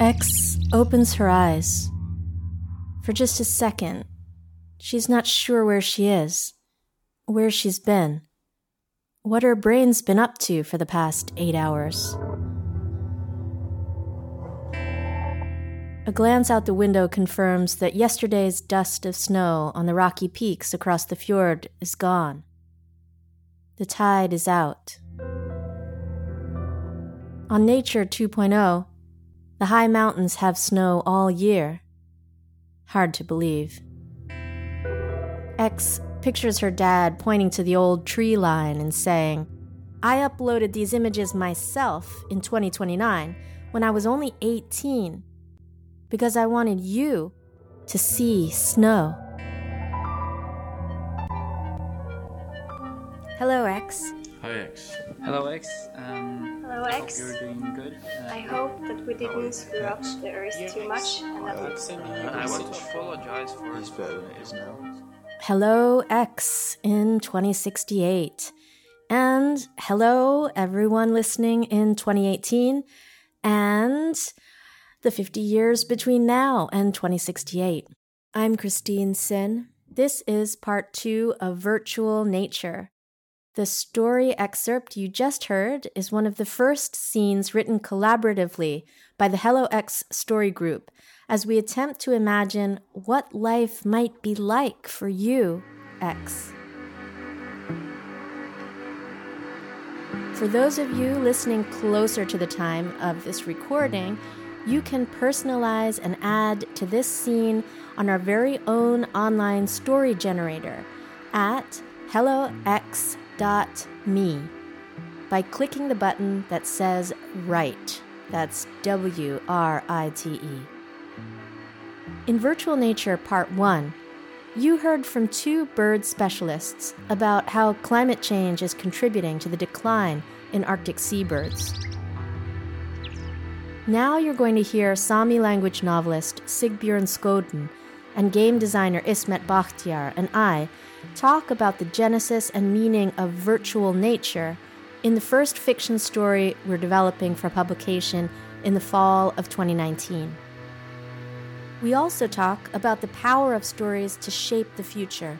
X opens her eyes. For just a second, she's not sure where she is, where she's been, what her brain's been up to for the past eight hours. A glance out the window confirms that yesterday's dust of snow on the rocky peaks across the fjord is gone. The tide is out. On Nature 2.0, the high mountains have snow all year. Hard to believe. X pictures her dad pointing to the old tree line and saying, I uploaded these images myself in 2029 when I was only 18 because I wanted you to see snow. Hello, X. Hi, X. Hello, X. Um, Hello, hope X. you're doing good. Uh, I hope that we didn't screw up the Earth too much and that we I want to apologize for It's better than it is now. Hello, X in 2068. And hello, everyone listening in 2018 and the 50 years between now and 2068. I'm Christine Cynn. This is part two of Virtual Nature. The story excerpt you just heard is one of the first scenes written collaboratively by the Hello X story group as we attempt to imagine what life might be like for you, X. For those of you listening closer to the time of this recording, you can personalize and add to this scene on our very own online story generator at hellox.me by clicking the button that says Write. That's W R I T E. In Virtual Nature Part 1, you heard from two bird specialists about how climate change is contributing to the decline in Arctic seabirds. Now you're going to hear Sami language novelist Sigbjørn Skåden and game designer Ismet Bachtiar and I talk about the genesis and meaning of virtual nature in the first fiction story we're developing for publication in the fall of 2019. We also talk about the power of stories to shape the future,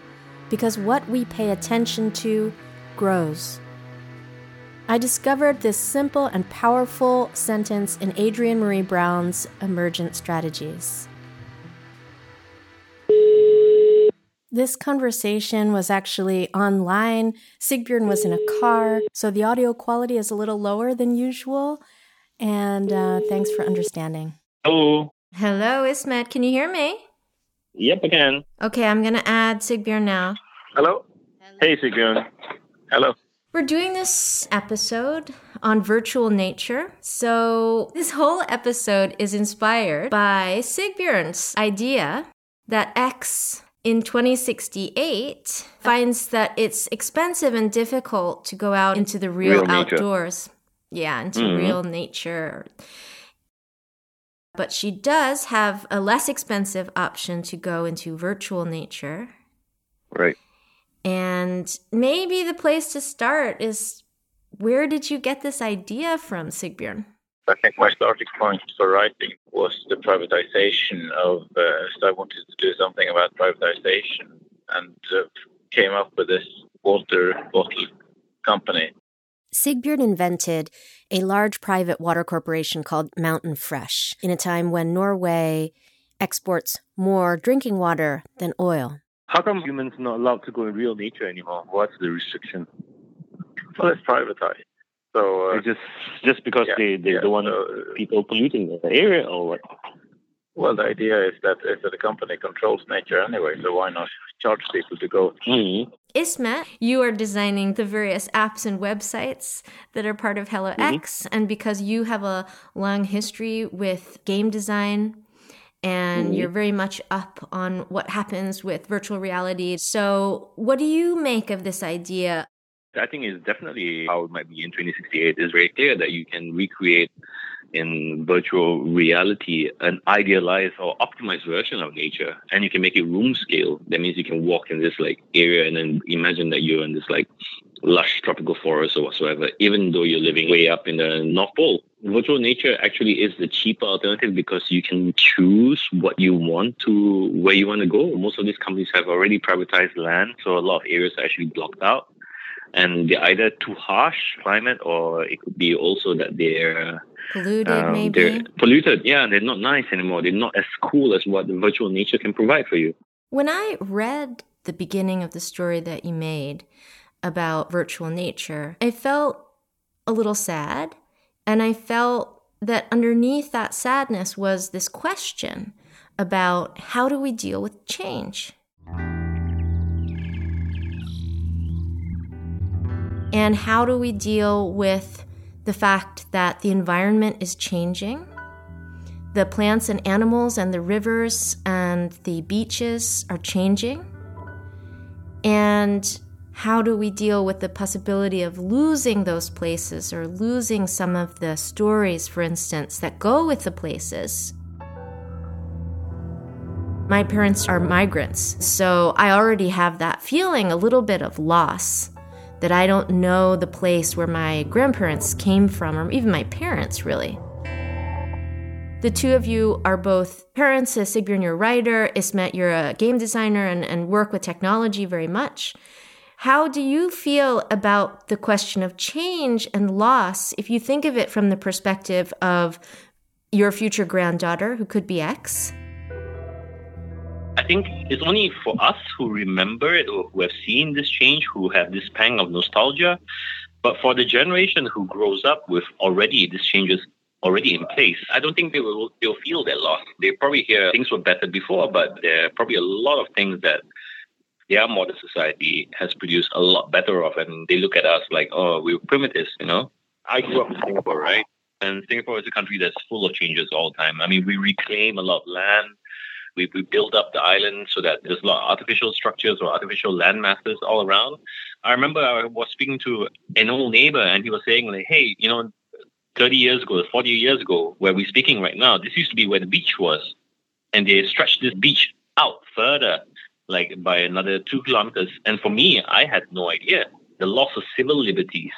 because what we pay attention to grows. I discovered this simple and powerful sentence in Adrienne Maree Brown's Emergent Strategies. This conversation was actually online. Sigbjørn was in a car, so the audio quality is a little lower than usual. And uh, thanks for understanding. Hello. Hello, Ismet. Can you hear me? Yep, I can. Okay, I'm going to add Sigbjørn now. Hello. Hey, Sigbjørn. Hello. We're doing this episode on virtual nature. So, this whole episode is inspired by Sigbjørn's idea that X in 2068 finds that it's expensive and difficult to go out into the real, Real outdoors. Yeah, into Mhm. real nature. But she does have a less expensive option to go into virtual nature. Right. And maybe the place to start is where did you get this idea from, Sigbjørn? I think my starting point for writing was the privatization of. Uh, so I wanted to do something about privatization, and uh, came up with this water bottle company. Sigbjørn invented a large private water corporation called Mountain Fresh in a time when Norway exports more drinking water than oil. How come humans are not allowed to go in real nature anymore? What's the restriction? Well, it's privatized. So uh, just just because yeah, they, they yeah, don't want so, uh, people polluting the area or what? well, the idea is that that the company controls nature anyway. So why not charge people to go? Mm. Ismet, you are designing the various apps and websites that are part of HelloX, and because you have a long history with game design and you're very much up on what happens with virtual reality. So, what do you make of this idea? I think it's definitely how it might be in 2068. It's very clear that you can recreate in virtual reality an idealized or optimized version of nature and you can make it room scale that means you can walk in this like area and then imagine that you're in this like lush tropical forest or whatsoever even though you're living way up in the north pole virtual nature actually is the cheaper alternative because you can choose what you want to where you want to go. Most of these companies have already privatized land, so a lot of areas are actually blocked out. And they're either too harsh climate or it could be also that they're Polluted, um, maybe. they're polluted. Yeah, they're not nice anymore. They're not as cool as what the virtual nature can provide for you. When I read the beginning of the story that you made about virtual nature, I felt a little sad. And I felt that underneath that sadness was this question about how do we deal with change? And how do we deal with the fact that the environment is changing? The plants and animals and the rivers and the beaches are changing. And how do we deal with the possibility of losing those places or losing some of the stories, for instance, that go with the places? My parents are migrants, so I already have that feeling a little bit of loss that I don't know the place where my grandparents came from, or even my parents, really. The two of you are both parents. Sigbjørn, you're a writer. Ismet, you're a game designer and, and work with technology very much. How do you feel about the question of change and loss if you think of it from the perspective of your future granddaughter, who could be X? I think it's only for us who remember it or who have seen this change, who have this pang of nostalgia. But for the generation who grows up with already these changes already in place, I don't think they will they'll feel their loss. They probably hear things were better before, but there are probably a lot of things that their modern society has produced a lot better of, and they look at us like, oh, we're primitives, you know. I grew up in Singapore, right? And Singapore is a country that's full of changes all the time. I mean, we reclaim a lot of land. We, we build up the island so that there's a lot of artificial structures or artificial land masses all around. I remember I was speaking to an old neighbor and he was saying like, hey, you know, 30 years ago, 40 years ago, where we're speaking right now, this used to be where the beach was. And they stretched this beach out further, like by another two kilometers. And for me, I had no idea. The loss of civil liberties.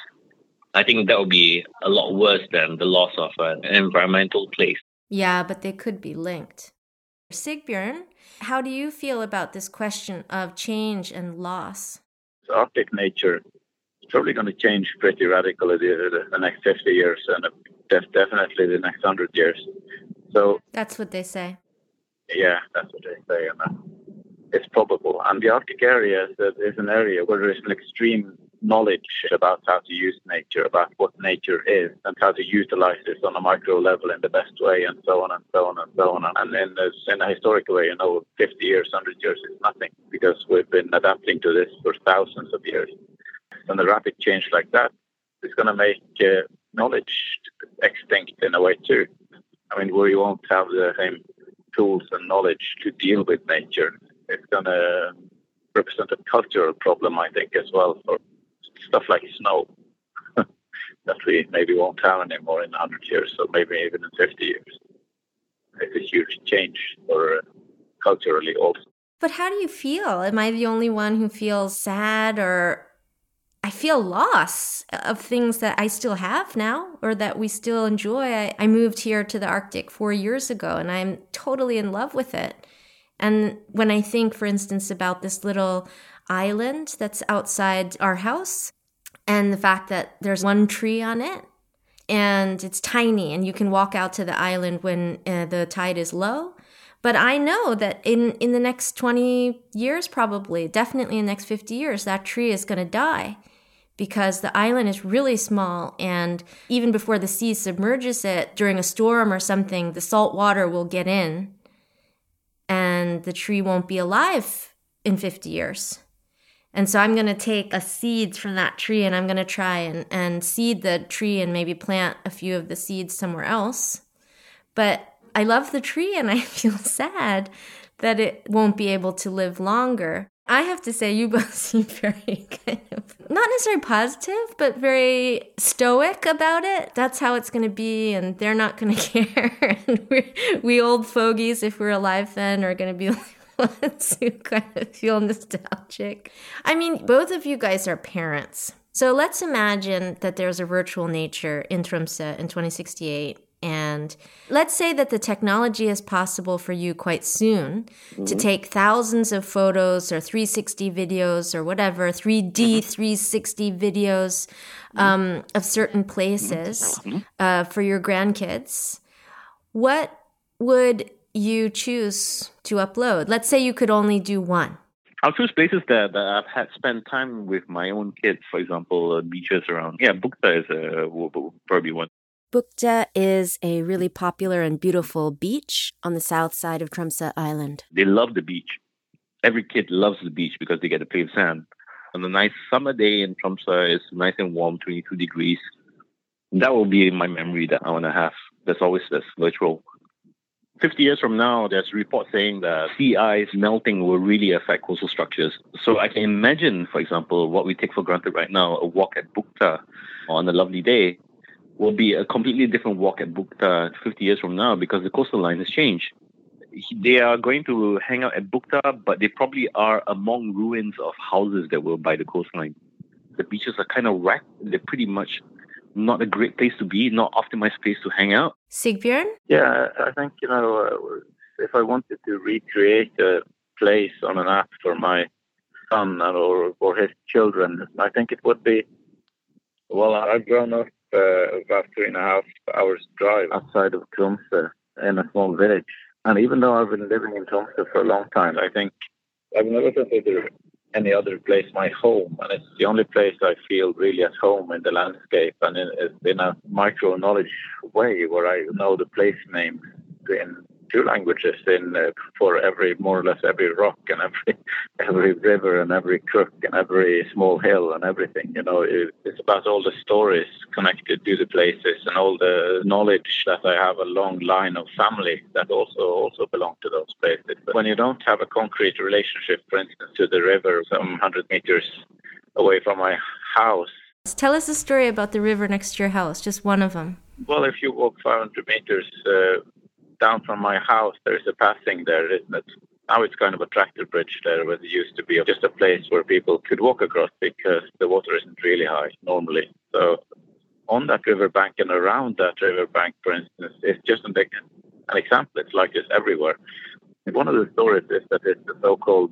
I think that would be a lot worse than the loss of an environmental place. Yeah, but they could be linked. Sigbjørn, how do you feel about this question of change and loss? The Arctic nature is probably going to change pretty radically the, the next 50 years and def- definitely the next 100 years. So, That's what they say. yeah, that's what they say. And uh, it's probable. And the Arctic area is, uh, is an area where there is an extreme knowledge about how to use nature, about what nature is, and how to utilize this on a micro level in the best way, and so on and so on and so on. And in a, in a historical way, you know, 50 years, 100 years is nothing because we've been adapting to this for thousands of years. And a rapid change like that is going to make uh, knowledge extinct in a way too. I mean, we won't have the same tools and knowledge to deal with nature. It's going to represent a cultural problem, I think, as well for stuff like snow that we maybe won't have anymore in 100 years, or maybe even in 50 years. It's a huge change for uh, culturally also. But how do you feel? Am I the only one who feels sad or I feel loss of things that I still have now or that we still enjoy? I, I moved here to the Arctic four years ago and I'm totally in love with it. And when I think, for instance, about this little island that's outside our house and the fact that there's one tree on it and it's tiny and you can walk out to the island when uh, the tide is low. But I know that in, in the next 20 years, probably, definitely in the next 50 years, that tree is going to die because the island is really small. And even before the sea submerges it during a storm or something, the salt water will get in and the tree won't be alive in 50 years. And so I'm going to take a seeds from that tree and I'm going to try and, and seed the tree and maybe plant a few of the seeds somewhere else. But I love the tree and I feel sad that it won't be able to live longer. I have to say, you both seem very kind of not necessarily positive, but very stoic about it. That's how it's going to be, and they're not going to care. and we we old fogies, if we're alive then, are going to be like ones who kind of feel nostalgic. I mean, both of you guys are parents. So let's imagine that there's a virtual nature in Tromsø in 2068. And let's say that the technology is possible for you quite soon mm-hmm. to take thousands of photos or 360 videos or whatever, 3D mm-hmm. 360 videos um, of certain places mm-hmm. uh, for your grandkids. What would you choose to upload? Let's say you could only do one. I'll choose places that, that I've had spent time with my own kids. For example, uh, beaches around. Yeah, Bukta is uh, probably one. Bukta is a really popular and beautiful beach on the south side of Tromsø Island. They love the beach. Every kid loves the beach because they get to play with sand. On a nice summer day in Tromsø, it's nice and warm, 22 degrees. That will be my memory that I want to have. That's always this virtual 50 years from now, there's reports saying that sea ice melting will really affect coastal structures. So I can imagine, for example, what we take for granted right now, a walk at Bukta on a lovely day, will be a completely different walk at Bukta 50 years from now because the coastal line has changed. They are going to hang out at Bukta, but they probably are among ruins of houses that were by the coastline. The beaches are kind of wrecked. They're pretty much not a great place to be, not optimized place to hang out. Sigbjørn? Yeah, I think, you know, uh, if I wanted to recreate a place on an app for my son or for his children, I think it would be, well, I've grown up uh, about three and a half hours drive outside of Tromsø in a small village. And even though I've been living in Tromsø for a long time, I think I've never considered any other place my home, and it's the only place I feel really at home in the landscape. And in, in a micro knowledge way where I know the place names in two languages in uh, for every more or less every rock and every every river and every crook and every small hill and everything. You know, it, it's about all the stories connected to the places and all the knowledge that I have a long line of family that also also belong to those places. But when you don't have a concrete relationship, for instance, to the river some hundred meters away from my house. Tell us a story about the river next to your house, just one of them. Well, if you walk 500 meters uh, down from my house, there's a passing there, isn't it? Now it's kind of a tractor bridge there, where it used to be just a place where people could walk across because the water isn't really high normally. So on that riverbank and around that riverbank, for instance, it's just an, an example. It's like this everywhere. And one of the stories is that it's the so-called,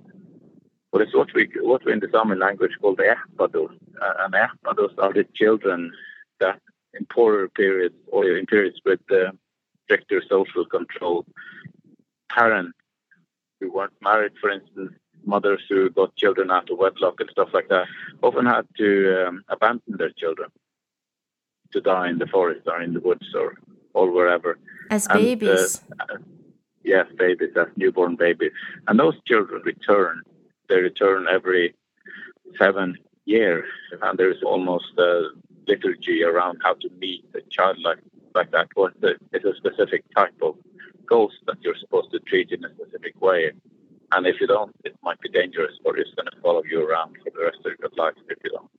well, it's what we what we in the Sami language call the erpados. Uh, and are the children that in poorer periods or in periods with uh, stricter social control. Parents who weren't married, for instance, mothers who got children out of wedlock and stuff like that, often had to um, abandon their children to die in the forest or in the woods or, or wherever. As and, uh, babies. Uh, yes, babies, as newborn babies. And those children return. They return every seven years. And there's almost a liturgy around how to meet a child like like that that it's a specific type of ghost that you're supposed to treat in a specific way. And if you don't, it might be dangerous or it's going to follow you around for the rest of your life if you don't.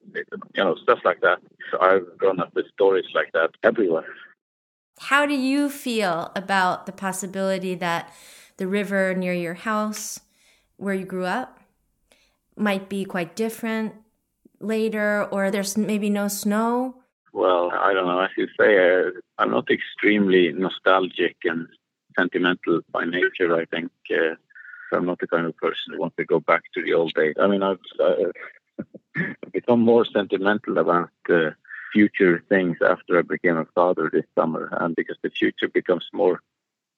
You know, stuff like that. So I've grown up with stories like that everywhere. How do you feel about the possibility that the river near your house, where you grew up, might be quite different later, or there's maybe no snow? Well, I don't know. As you say, uh, I'm not extremely nostalgic and sentimental by nature. I think uh, I'm not the kind of person who wants to go back to the old days. I mean, I've uh, become more sentimental about uh, future things after I became a father this summer, and because the future becomes more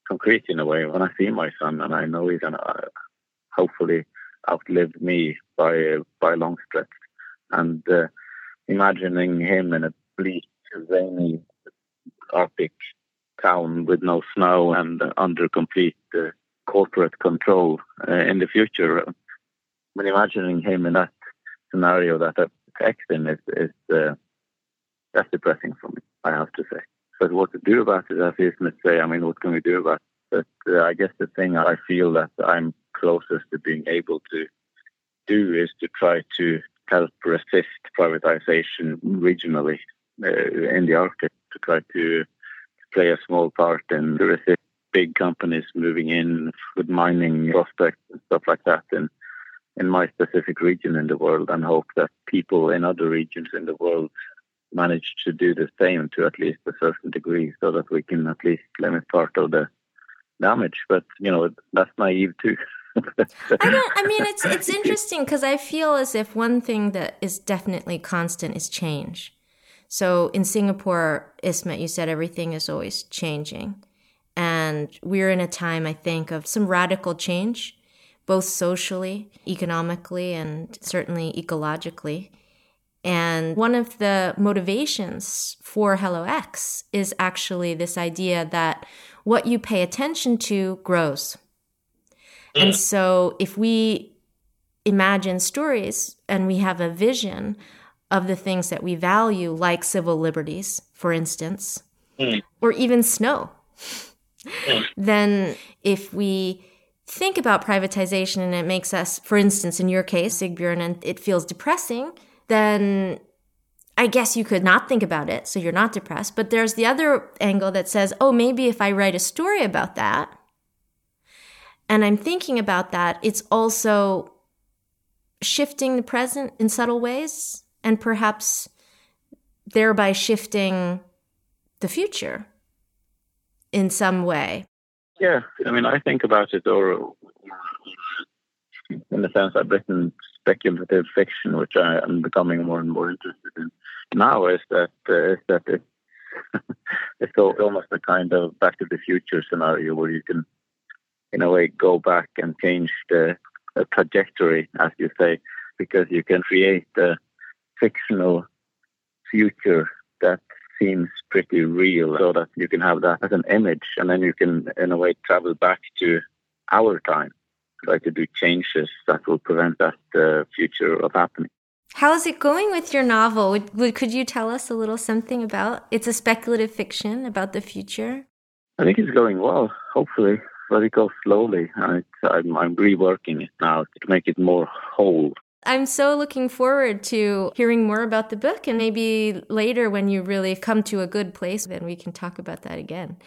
concrete in a way when I see my son, and I know he's gonna uh, hopefully outlive me by by a long stretch, and imagining him in a bleak, rainy Arctic town with no snow and under complete uh, corporate control uh, in the future. When imagining him in that scenario that affects him is, is uh, that's depressing for me, I have to say. But what to do about it, as Ismet say, I mean, what can we do about it? But uh, I guess the thing I feel that I'm closest to being able to do is to try to help resist privatization regionally Eh, in the Arctic to try to play a small part in the big companies moving in with mining prospects and stuff like that in in my specific region in the world and hope that people in other regions in the world manage to do the same to at least a certain degree so that we can at least limit part of the damage. But, you know, that's naive too. I don't. I mean, it's it's interesting because I feel as if one thing that is definitely constant is change. So in Singapore, Ismet, you said everything is always changing, and we're in a time, I think, of some radical change, both socially, economically, and certainly ecologically. And one of the motivations for Hello X is actually this idea that what you pay attention to grows. Mm. And so if we imagine stories and we have a vision of the things that we value, like civil liberties, for instance, Mm. or even snow, then if we think about privatization and it makes us, for instance, in your case, Sigbjørn, and it feels depressing, then I guess you could not think about it, so you're not depressed. But there's the other angle that says, oh, maybe if I write a story about that, and I'm thinking about that, it's also shifting the present in subtle ways and perhaps thereby shifting the future in some way. Yeah, I mean, I think about it, or in the sense I've written speculative fiction, which I am becoming more and more interested in now, is that uh, is that it, it's almost a kind of Back to the Future scenario where you can, in a way, go back and change the, the trajectory, as you say, because you can create a fictional future that seems pretty real so that you can have that as an image and then you can in a way travel back to our time try to do changes that will prevent that uh, future of happening How's it going with your novel? Would, would, could you tell us a little something about? It's a speculative fiction about the future. i think it's going well hopefully but it goes slowly and it's, I'm, I'm reworking it now to make it more whole I'm so looking forward to hearing more about the book and maybe later when you really come to a good place, then we can talk about that again.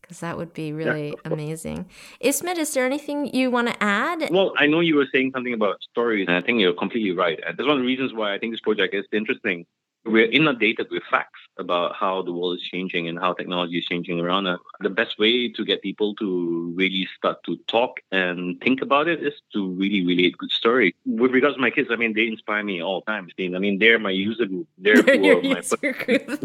Because that would be really Yeah. amazing. Ismet, is there anything you want to add? Well, I know you were saying something about stories, and I think you're completely right. And that's one of the reasons why I think this project is interesting. We're inundated with facts about how the world is changing and how technology is changing around us. The best way to get people to really start to talk and think about it is to really relate good story. With regards to my kids, I mean, they inspire me all the time. I mean, they're my user group. They're who Your user group.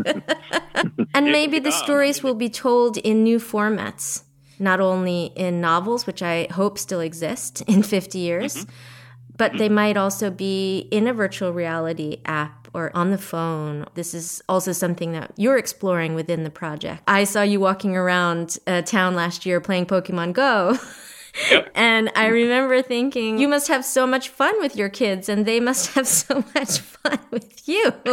and maybe the stories will be told in new formats, not only in novels, which I hope still exist in 50 years, mm-hmm. but they mm-hmm. might also be in a virtual reality app or on the phone. This is also something that you're exploring within the project. I saw you walking around uh, town last year playing Pokemon Go. And I remember thinking, you must have so much fun with your kids, and they must have so much fun with you.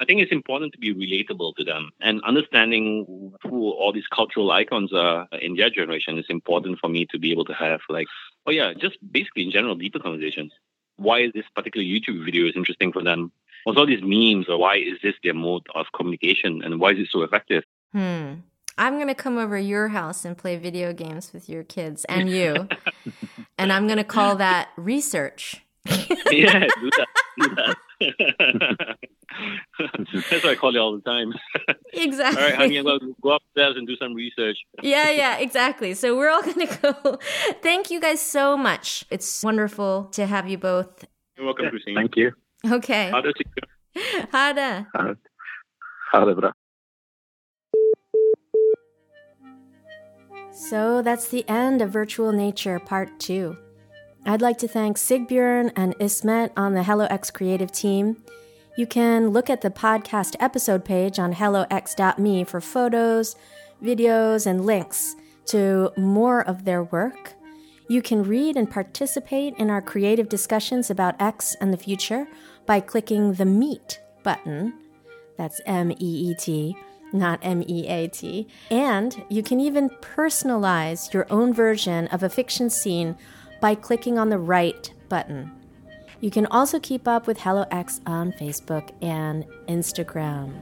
I think it's important to be relatable to them and understanding who all these cultural icons are in their generation is important for me to be able to have like, oh yeah, just basically in general deeper conversations. Why is this particular YouTube video is interesting for them? What's all these memes or why is this their mode of communication and why is it so effective? Hmm. I'm going to come over to your house and play video games with your kids and you. and I'm going to call that research. yeah, do that. Do that. That's what I call you all the time. Exactly. all right, honey, I'm going to go upstairs and do some research. yeah, yeah, exactly. So we're all going to go. Thank you guys so much. It's wonderful to have you both. You're welcome, Christine. thank you Okay. Ha det så mycket. Ha det. ha, ha det bra So that's the end of Virtual Nature Part 2. I'd like to thank Sigbjørn and Ismet on the HelloX creative team. You can look at the podcast episode page on hellox.me for photos, videos, and links to more of their work. You can read and participate in our creative discussions about X and the future by clicking the Meet button. That's M E E T, not M E A T. And you can even personalize your own version of a fiction scene by clicking on the Write button. You can also keep up with Hello X on Facebook and Instagram.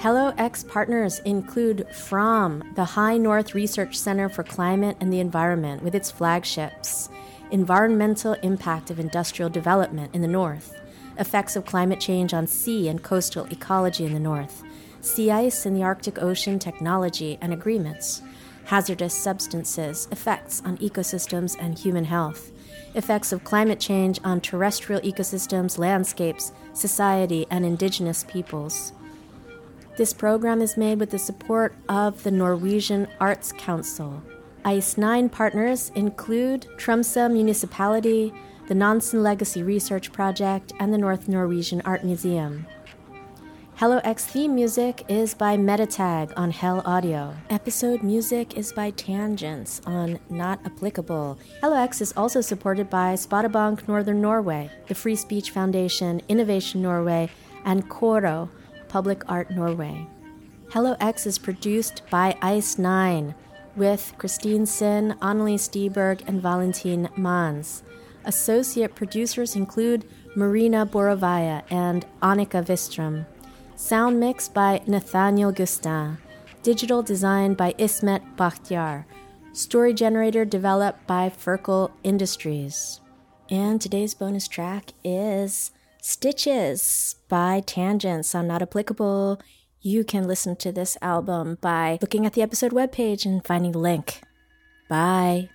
Hello X partners include FRAM, the High North Research Center for Climate and the Environment, with its flagships Environmental Impact of Industrial Development in the North, Effects of Climate Change on Sea and Coastal Ecology in the North, Sea Ice in the Arctic Ocean Technology and Agreements, Hazardous Substances, Effects on Ecosystems and Human Health, Effects of Climate Change on Terrestrial Ecosystems, Landscapes, Society, and Indigenous Peoples. This program is made with the support of the Norwegian Arts Council. ICE 9 partners include Tromsø Municipality, the Nansen Legacy Research Project, and the North Norwegian Art Museum. Hello X theme music is by Metatag on Hell Audio. Episode music is by Tangents on Not Applicable. Hello X is also supported by Spotabank Northern Norway, the Free Speech Foundation, Innovation Norway, and Koro, Public Art Norway. Hello X is produced by Ice 9 with Christine Cynn, Annalise Stieberg, and Valentin Mans. Associate producers include Marina Borovaya and Annika Vistrom. Sound mix by Nathaniel Gustin. Digital design by Ismet Bachtiar. Story generator developed by Ferkel Industries. And today's bonus track is Stitches by Tangents on Not Applicable. You can listen to this album by looking at the episode webpage and finding the link. Bye.